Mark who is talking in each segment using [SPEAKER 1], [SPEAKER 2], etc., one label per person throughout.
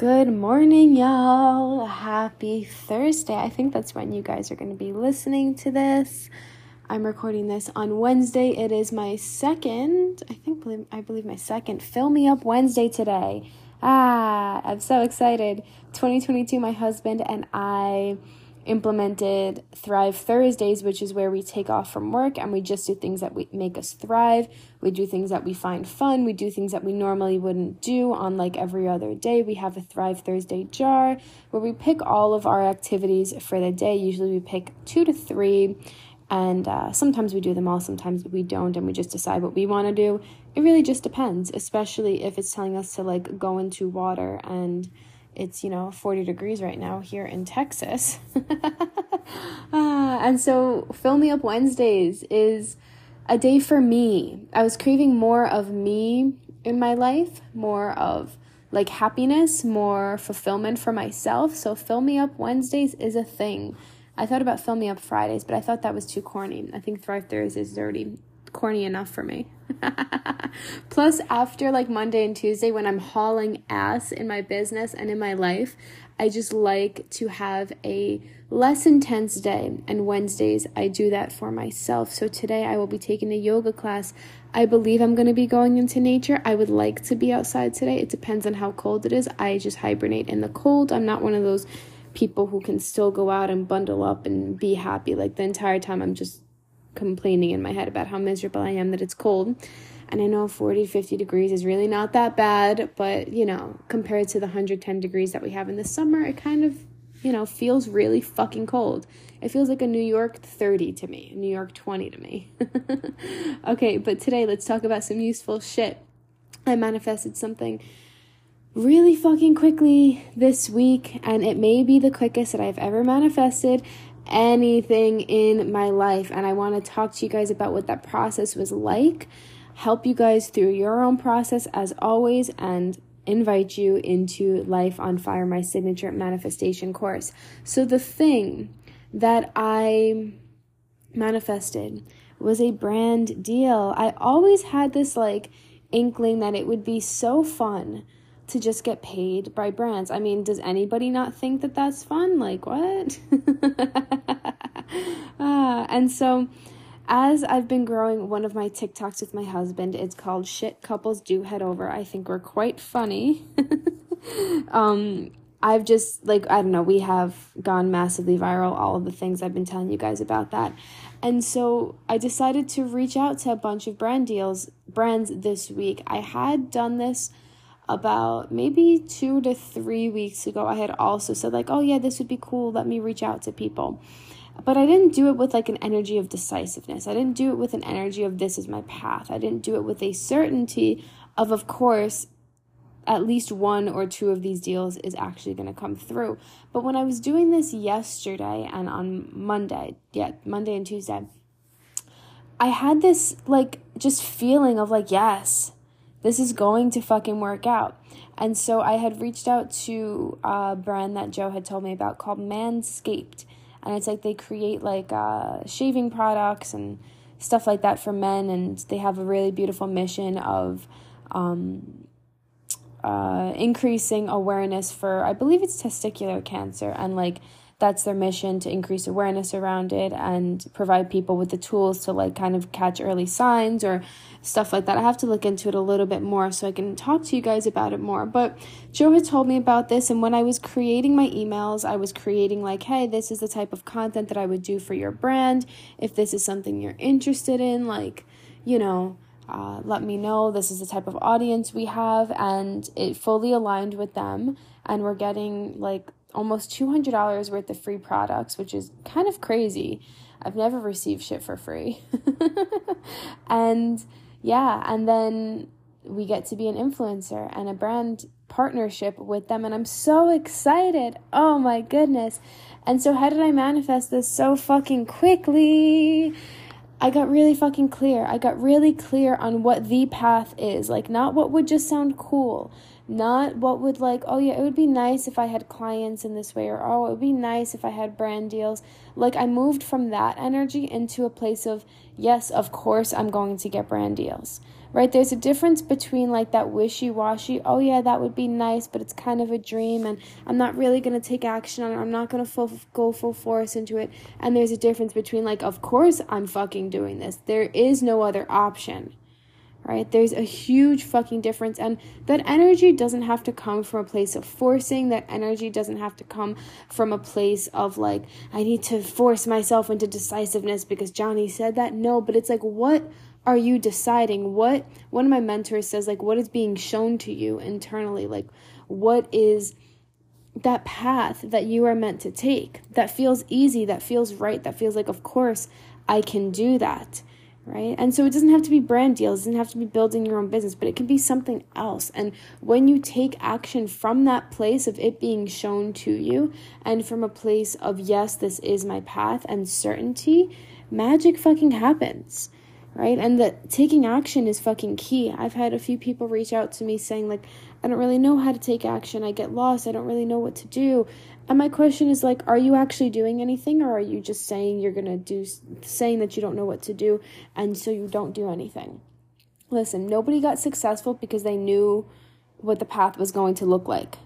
[SPEAKER 1] Good morning, y'all. Happy Thursday. I think that's when you guys are going to be listening to this. I'm recording this on Wednesday. It is my second, I think, I believe my second Fill Me Up Wednesday today. Ah, I'm so excited. 2022, my husband and I implemented Thrive Thursdays, which is where we take off from work and we just do things that we make us thrive. We do things that we find fun. We do things that we normally wouldn't do on like every other day. We have a Thrive Thursday jar where we pick all of our activities for the day. Usually we pick two to three. And uh, sometimes we do them all, sometimes we don't, and we just decide what we want to do. It really just depends, especially if it's telling us to like go into water and it's you know 40 degrees right now here in texas. Uh, and so fill me up wednesdays is a day for me. I was craving more of me in my life more of like happiness more fulfillment for myself. So fill me up wednesdays is a thing. I thought about fill me up fridays but i thought that was too corny. I think thrive thursdays is already corny enough for me. Plus, after like Monday and Tuesday, when I'm hauling ass in my business and in my life, I just like to have a less intense day. And Wednesdays, I do that for myself. So today, I will be taking a yoga class. I believe I'm going to be going into nature. I would like to be outside today. It depends on how cold it is. I just hibernate in the cold. I'm not one of those people who can still go out and bundle up and be happy. Like the entire time, I'm just complaining in my head about how miserable I am that it's cold. And I know 40, 50 degrees is really not that bad, but you know, compared to the 110 degrees that we have in the summer, it kind of, you know, feels really fucking cold. It feels like a New York 30 to me, New York 20 to me. okay, but today let's talk about some useful shit. I manifested something really fucking quickly this week, and it may be the quickest that I've ever manifested anything in my life. And I want to talk to you guys about what that process was like, help you guys through your own process as always, and invite you into Life on Fire, my signature manifestation course. So, the thing that I manifested was a brand deal. I always had this like inkling that it would be so fun to just get paid by brands. I mean, does anybody not think that that's fun? Like, what? uh, and so, as I've been growing one of my TikToks with my husband, it's called Shit Couples Do Head Over. I think we're quite funny. um, I've just, like, I don't know, we have gone massively viral, all of the things I've been telling you guys about that. And so I decided to reach out to a bunch of brand deals, brands this week. I had done this about maybe two to three weeks ago, I had also said, like, oh, yeah, this would be cool. Let me reach out to people. But I didn't do it with like an energy of decisiveness. I didn't do it with an energy of this is my path. I didn't do it with a certainty of, of course, at least one or two of these deals is actually going to come through. But when I was doing this yesterday and on Monday, yeah, Monday and Tuesday, I had this like just feeling of like, yes, this is going to fucking work out. And so I had reached out to a brand that Joe had told me about called Manscaped. And it's like they create like uh, shaving products and stuff like that for men. And they have a really beautiful mission of um, uh, increasing awareness for, I believe it's testicular cancer and like that's their mission to increase awareness around it and provide people with the tools to like kind of catch early signs or stuff like that. I have to look into it a little bit more so I can talk to you guys about it more. But Joe had told me about this, and when I was creating my emails, I was creating like, hey, this is the type of content that I would do for your brand. If this is something you're interested in, like, you know, uh, let me know. This is the type of audience we have, and it fully aligned with them. And we're getting like almost $200 worth of free products, which is kind of crazy. I've never received shit for free. and yeah, and then we get to be an influencer and a brand partnership with them and I'm so excited. Oh my goodness. And so how did I manifest this so fucking quickly? I got really fucking clear. I got really clear on what the path is. Like not what would just sound cool. Not what would like, oh yeah, it would be nice if I had clients in this way or oh, it would be nice if I had brand deals. Like I moved from that energy into a place of yes, of course I'm going to get brand deals right? There's a difference between like that wishy washy, oh yeah, that would be nice, but it's kind of a dream and I'm not really going to take action on it. I'm not going to full, go full force into it. And there's a difference between like, of course I'm fucking doing this. There is no other option. Right? There's a huge fucking difference. And that energy doesn't have to come from a place of forcing. That energy doesn't have to come from a place of like, I need to force myself into decisiveness because Johnny said that. No, but it's like, what are you deciding what one of my mentors says like what is being shown to you internally like what is that path that you are meant to take that feels easy that feels right that feels like of course i can do that right and so it doesn't have to be brand deals it doesn't have to be building your own business but it can be something else and when you take action from that place of it being shown to you and from a place of yes this is my path and certainty magic fucking happens right? And that taking action is fucking key. I've had a few people reach out to me saying, like, I don't really know how to take action. I get lost. I don't really know what to do. And my question is like, are you actually doing anything or are you just saying you're to do saying that you don't know what to do and so you don't do anything? Listen, nobody got successful because they knew what the path was going to look like.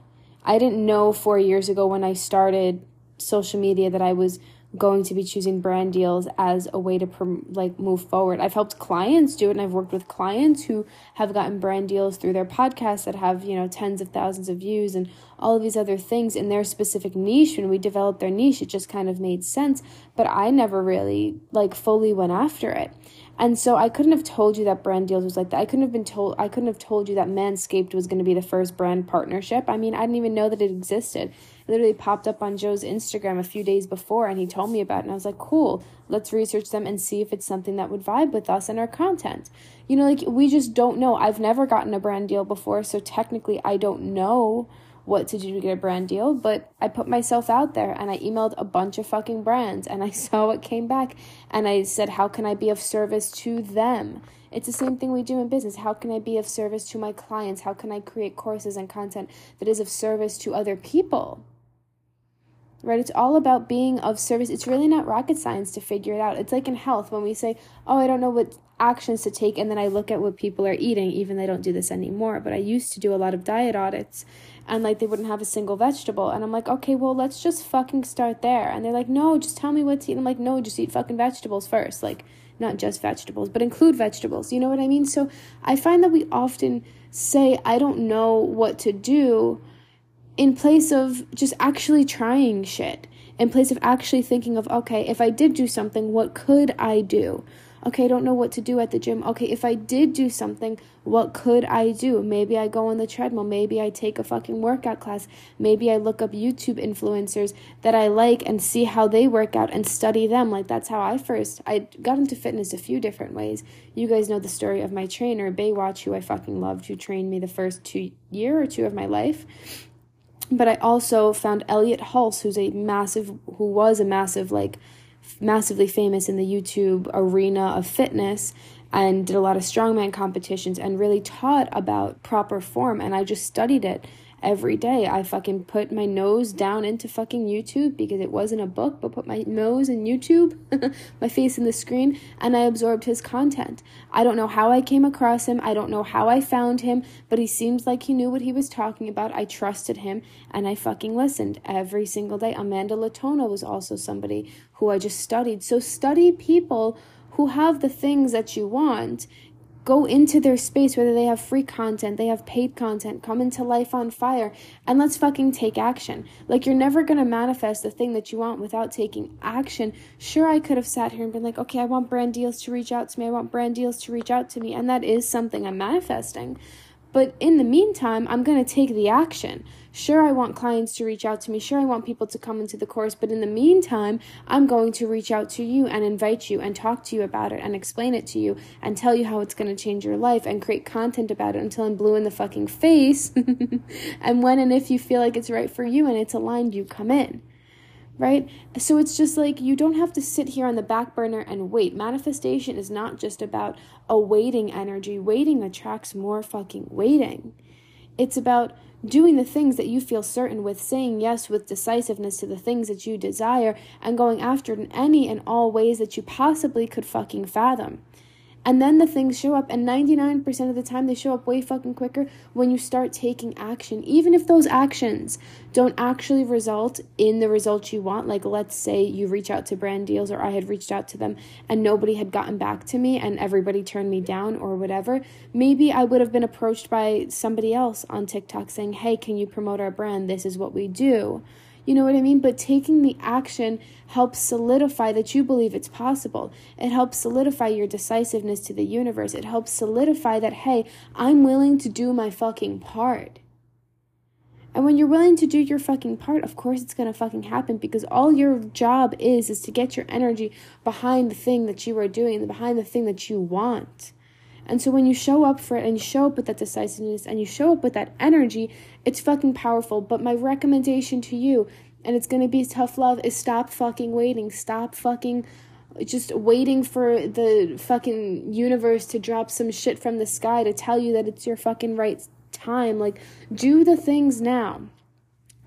[SPEAKER 1] I didn't know 4 years ago when I started social media that I was going to be choosing brand deals as a way to prom- like move forward. I've helped clients do it and I've worked with clients who have gotten brand deals through their podcasts that have, you know, tens of thousands of views and all of these other things in their specific niche when we developed their niche it just kind of made sense, but I never really like fully went after it. And so I couldn't have told you that brand deals was like that. I couldn't have been told I couldn't have told you that Manscaped was going to be the first brand partnership. I mean, I didn't even know that it existed. It literally popped up on Joe's Instagram a few days before and he told me about it and I was like, "Cool. Let's research them and see if it's something that would vibe with us and our content." You know, like we just don't know. I've never gotten a brand deal before, so technically I don't know what to do to get a brand deal, but I put myself out there and I emailed a bunch of fucking brands and I saw what came back and I said, How can I be of service to them? It's the same thing we do in business. How can I be of service to my clients? How can I create courses and content that is of service to other people? Right? It's all about being of service. It's really not rocket science to figure it out. It's like in health when we say, Oh, I don't know what actions to take and then I look at what people are eating even they don't do this anymore but I used to do a lot of diet audits and like they wouldn't have a single vegetable and I'm like okay well let's just fucking start there and they're like no just tell me what to eat I'm like no just eat fucking vegetables first like not just vegetables but include vegetables you know what I mean so I find that we often say I don't know what to do in place of just actually trying shit in place of actually thinking of okay if I did do something what could I do okay, I don't know what to do at the gym. Okay, if I did do something, what could I do? Maybe I go on the treadmill. Maybe I take a fucking workout class. Maybe I look up YouTube influencers that I like and see how they work out and study them. Like that's how I first I got into fitness a few different ways. You guys know the story of my trainer, Baywatch, who I fucking loved, who trained me the first two year or two of my life but I also found Elliot Hulse, who's a massive, who was a massive like massively famous in the YouTube arena of fitness and did a lot of strongman competitions and really taught about proper form. And I just studied it every day. I fucking put my nose down into fucking YouTube because it wasn't a book, but put my nose in YouTube, my face in the screen, and I absorbed his content. I don't know how I came across him. I don't know how I found him, but he seems like he knew what he was talking about. I trusted him and I fucking listened every single day. Amanda Latona was also somebody who I just studied. So study people who have the things that you want go into their space, whether they have free content, they have paid content, come into life on fire, and let's fucking take action. Like, you're never gonna manifest the thing that you want without taking action. Sure, I could have sat here and been like, okay, I want brand deals to reach out to me, I want brand deals to reach out to me, and that is something I'm manifesting. But in the meantime, I'm gonna take the action. Sure, I want clients to reach out to me. Sure, I want people to come into the course. But in the meantime, I'm going to reach out to you and invite you and talk to you about it and explain it to you and tell you how it's going to change your life and create content about it until I'm blue in the fucking face. and when and if you feel like it's right for you and it's aligned, you come in right? So it's just like you don't have to sit here on the back burner and wait. Manifestation is not just about awaiting energy. Waiting attracts more fucking waiting. It's about doing the things that you feel certain with, saying yes with decisiveness to the things that you desire, and going after it in any and all ways that you possibly could fucking fathom. And then the things show up, and 99% of the time, they show up way fucking quicker when you start taking action. Even if those actions don't actually result in the results you want, like let's say you reach out to brand deals, or I had reached out to them and nobody had gotten back to me, and everybody turned me down, or whatever. Maybe I would have been approached by somebody else on TikTok saying, Hey, can you promote our brand? This is what we do. You know what I mean? But taking the action helps solidify that you believe it's possible. It helps solidify your decisiveness to the universe. It helps solidify that, hey, I'm willing to do my fucking part. And when you're willing to do your fucking part, of course it's going to fucking happen because all your job is is to get your energy behind the thing that you are doing, behind the thing that you want. And so when you show up for it and you show up with that decisiveness and you show up with that energy, it's fucking powerful. But my recommendation to you, and it's gonna be tough love, is stop fucking waiting. Stop fucking just waiting for the fucking universe to drop some shit from the sky to tell you that it's your fucking right time. Like, do the things now.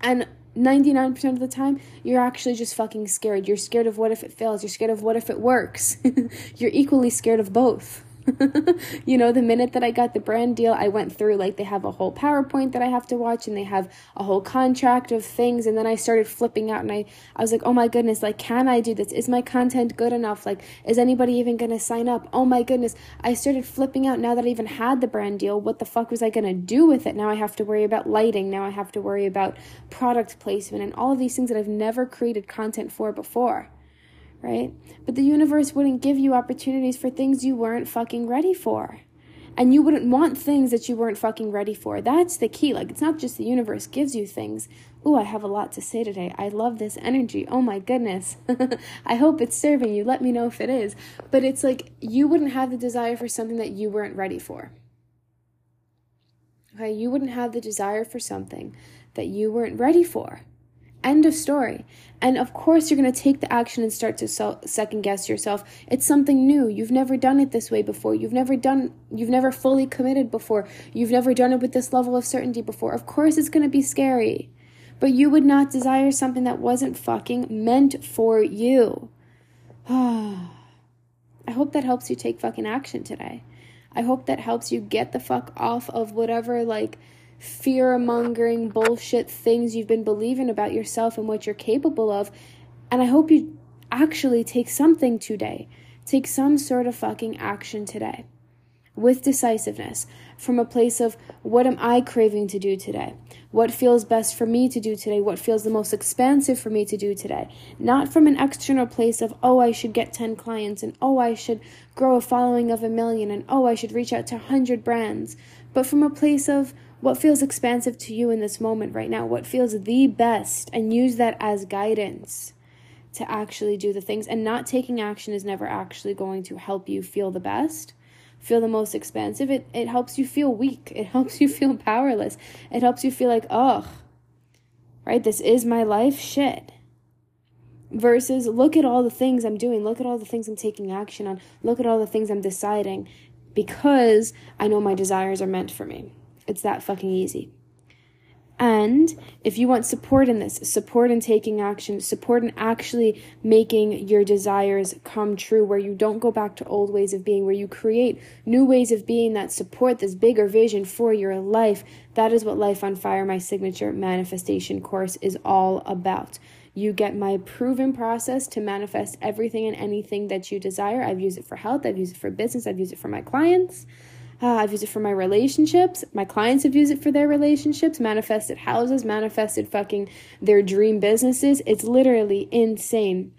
[SPEAKER 1] And 99% of the time, you're actually just fucking scared. You're scared of what if it fails. You're scared of what if it works. you're equally scared of both. you know, the minute that I got the brand deal, I went through like they have a whole PowerPoint that I have to watch and they have a whole contract of things. And then I started flipping out and I, I was like, oh my goodness, like, can I do this? Is my content good enough? Like, is anybody even going to sign up? Oh my goodness. I started flipping out now that I even had the brand deal. What the fuck was I going to do with it? Now I have to worry about lighting. Now I have to worry about product placement and all of these things that I've never created content for before right? But the universe wouldn't give you opportunities for things you weren't fucking ready for. And you wouldn't want things that you weren't fucking ready for. That's the key. Like, it's not just the universe gives you things. Ooh, I have a lot to say today. I love this energy. Oh my goodness. I hope it's serving you. Let me know if it is. But it's like you wouldn't have the desire for something that you weren't ready for. Okay, you wouldn't have the desire for something that you weren't ready for. End of story. And of course, you're going to take the action and start to second guess yourself. It's something new. You've never done it this way before. You've never done, you've never fully committed before. You've never done it with this level of certainty before. Of course, it's going to be scary. But you would not desire something that wasn't fucking meant for you. I hope that helps you take fucking action today. I hope that helps you get the fuck off of whatever, like, fear mongering bullshit things you've been believing about yourself and what you're capable of. And I hope you actually take something today. Take some sort of fucking action today with decisiveness from a place of what am I craving to do today? What feels best for me to do today? What feels the most expansive for me to do today? Not from an external place of, oh, I should get 10 clients and oh, I should grow a following of a million and oh, I should reach out to 100 brands, but from a place of, what feels expansive to you in this moment right now, what feels the best, and use that as guidance to actually do the things. And not taking action is never actually going to help you feel the best, feel the most expansive. It, it helps you feel weak, it helps you feel powerless, it helps you feel like, ugh, right? This is my life, shit. Versus, look at all the things I'm doing, look at all the things I'm taking action on, look at all the things I'm deciding because I know my desires are meant for me. It's that fucking easy. And if you want support in this, support in taking action, support in actually making your desires come true, where you don't go back to old ways of being, where you create new ways of being that support this bigger vision for your life, that is what Life on Fire, my signature manifestation course, is all about. You get my proven process to manifest everything and anything that you desire. I've used it for health, I've used it for business, I've used it for my clients. Uh, I've used it for my relationships. My clients have used it for their relationships, manifested houses, manifested fucking their dream businesses. It's literally insane.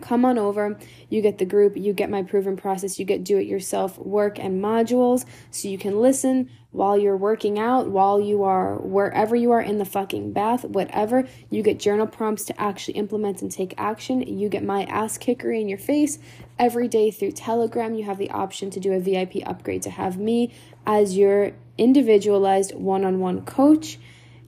[SPEAKER 1] Come on over. You get the group, you get my proven process, you get do it yourself work and modules so you can listen, while you're working out, while you are wherever you are in the fucking bath, whatever. You get journal prompts to actually implement and take action. You get my ass kickery in your face every day through Telegram. You have the option to do a VIP upgrade to have me as your individualized one on one coach.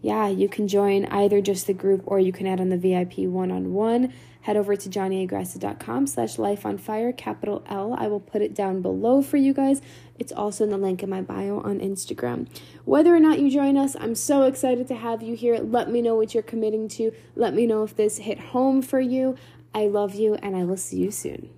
[SPEAKER 1] Yeah, you can join either just the group or you can add on the VIP one on one. Head over to johnnyaggressive.com slash life on fire, capital L. I will put it down below for you guys. It's also in the link in my bio on Instagram. Whether or not you join us, I'm so excited to have you here. Let me know what you're committing to. Let me know if this hit home for you. I love you, and I will see you soon.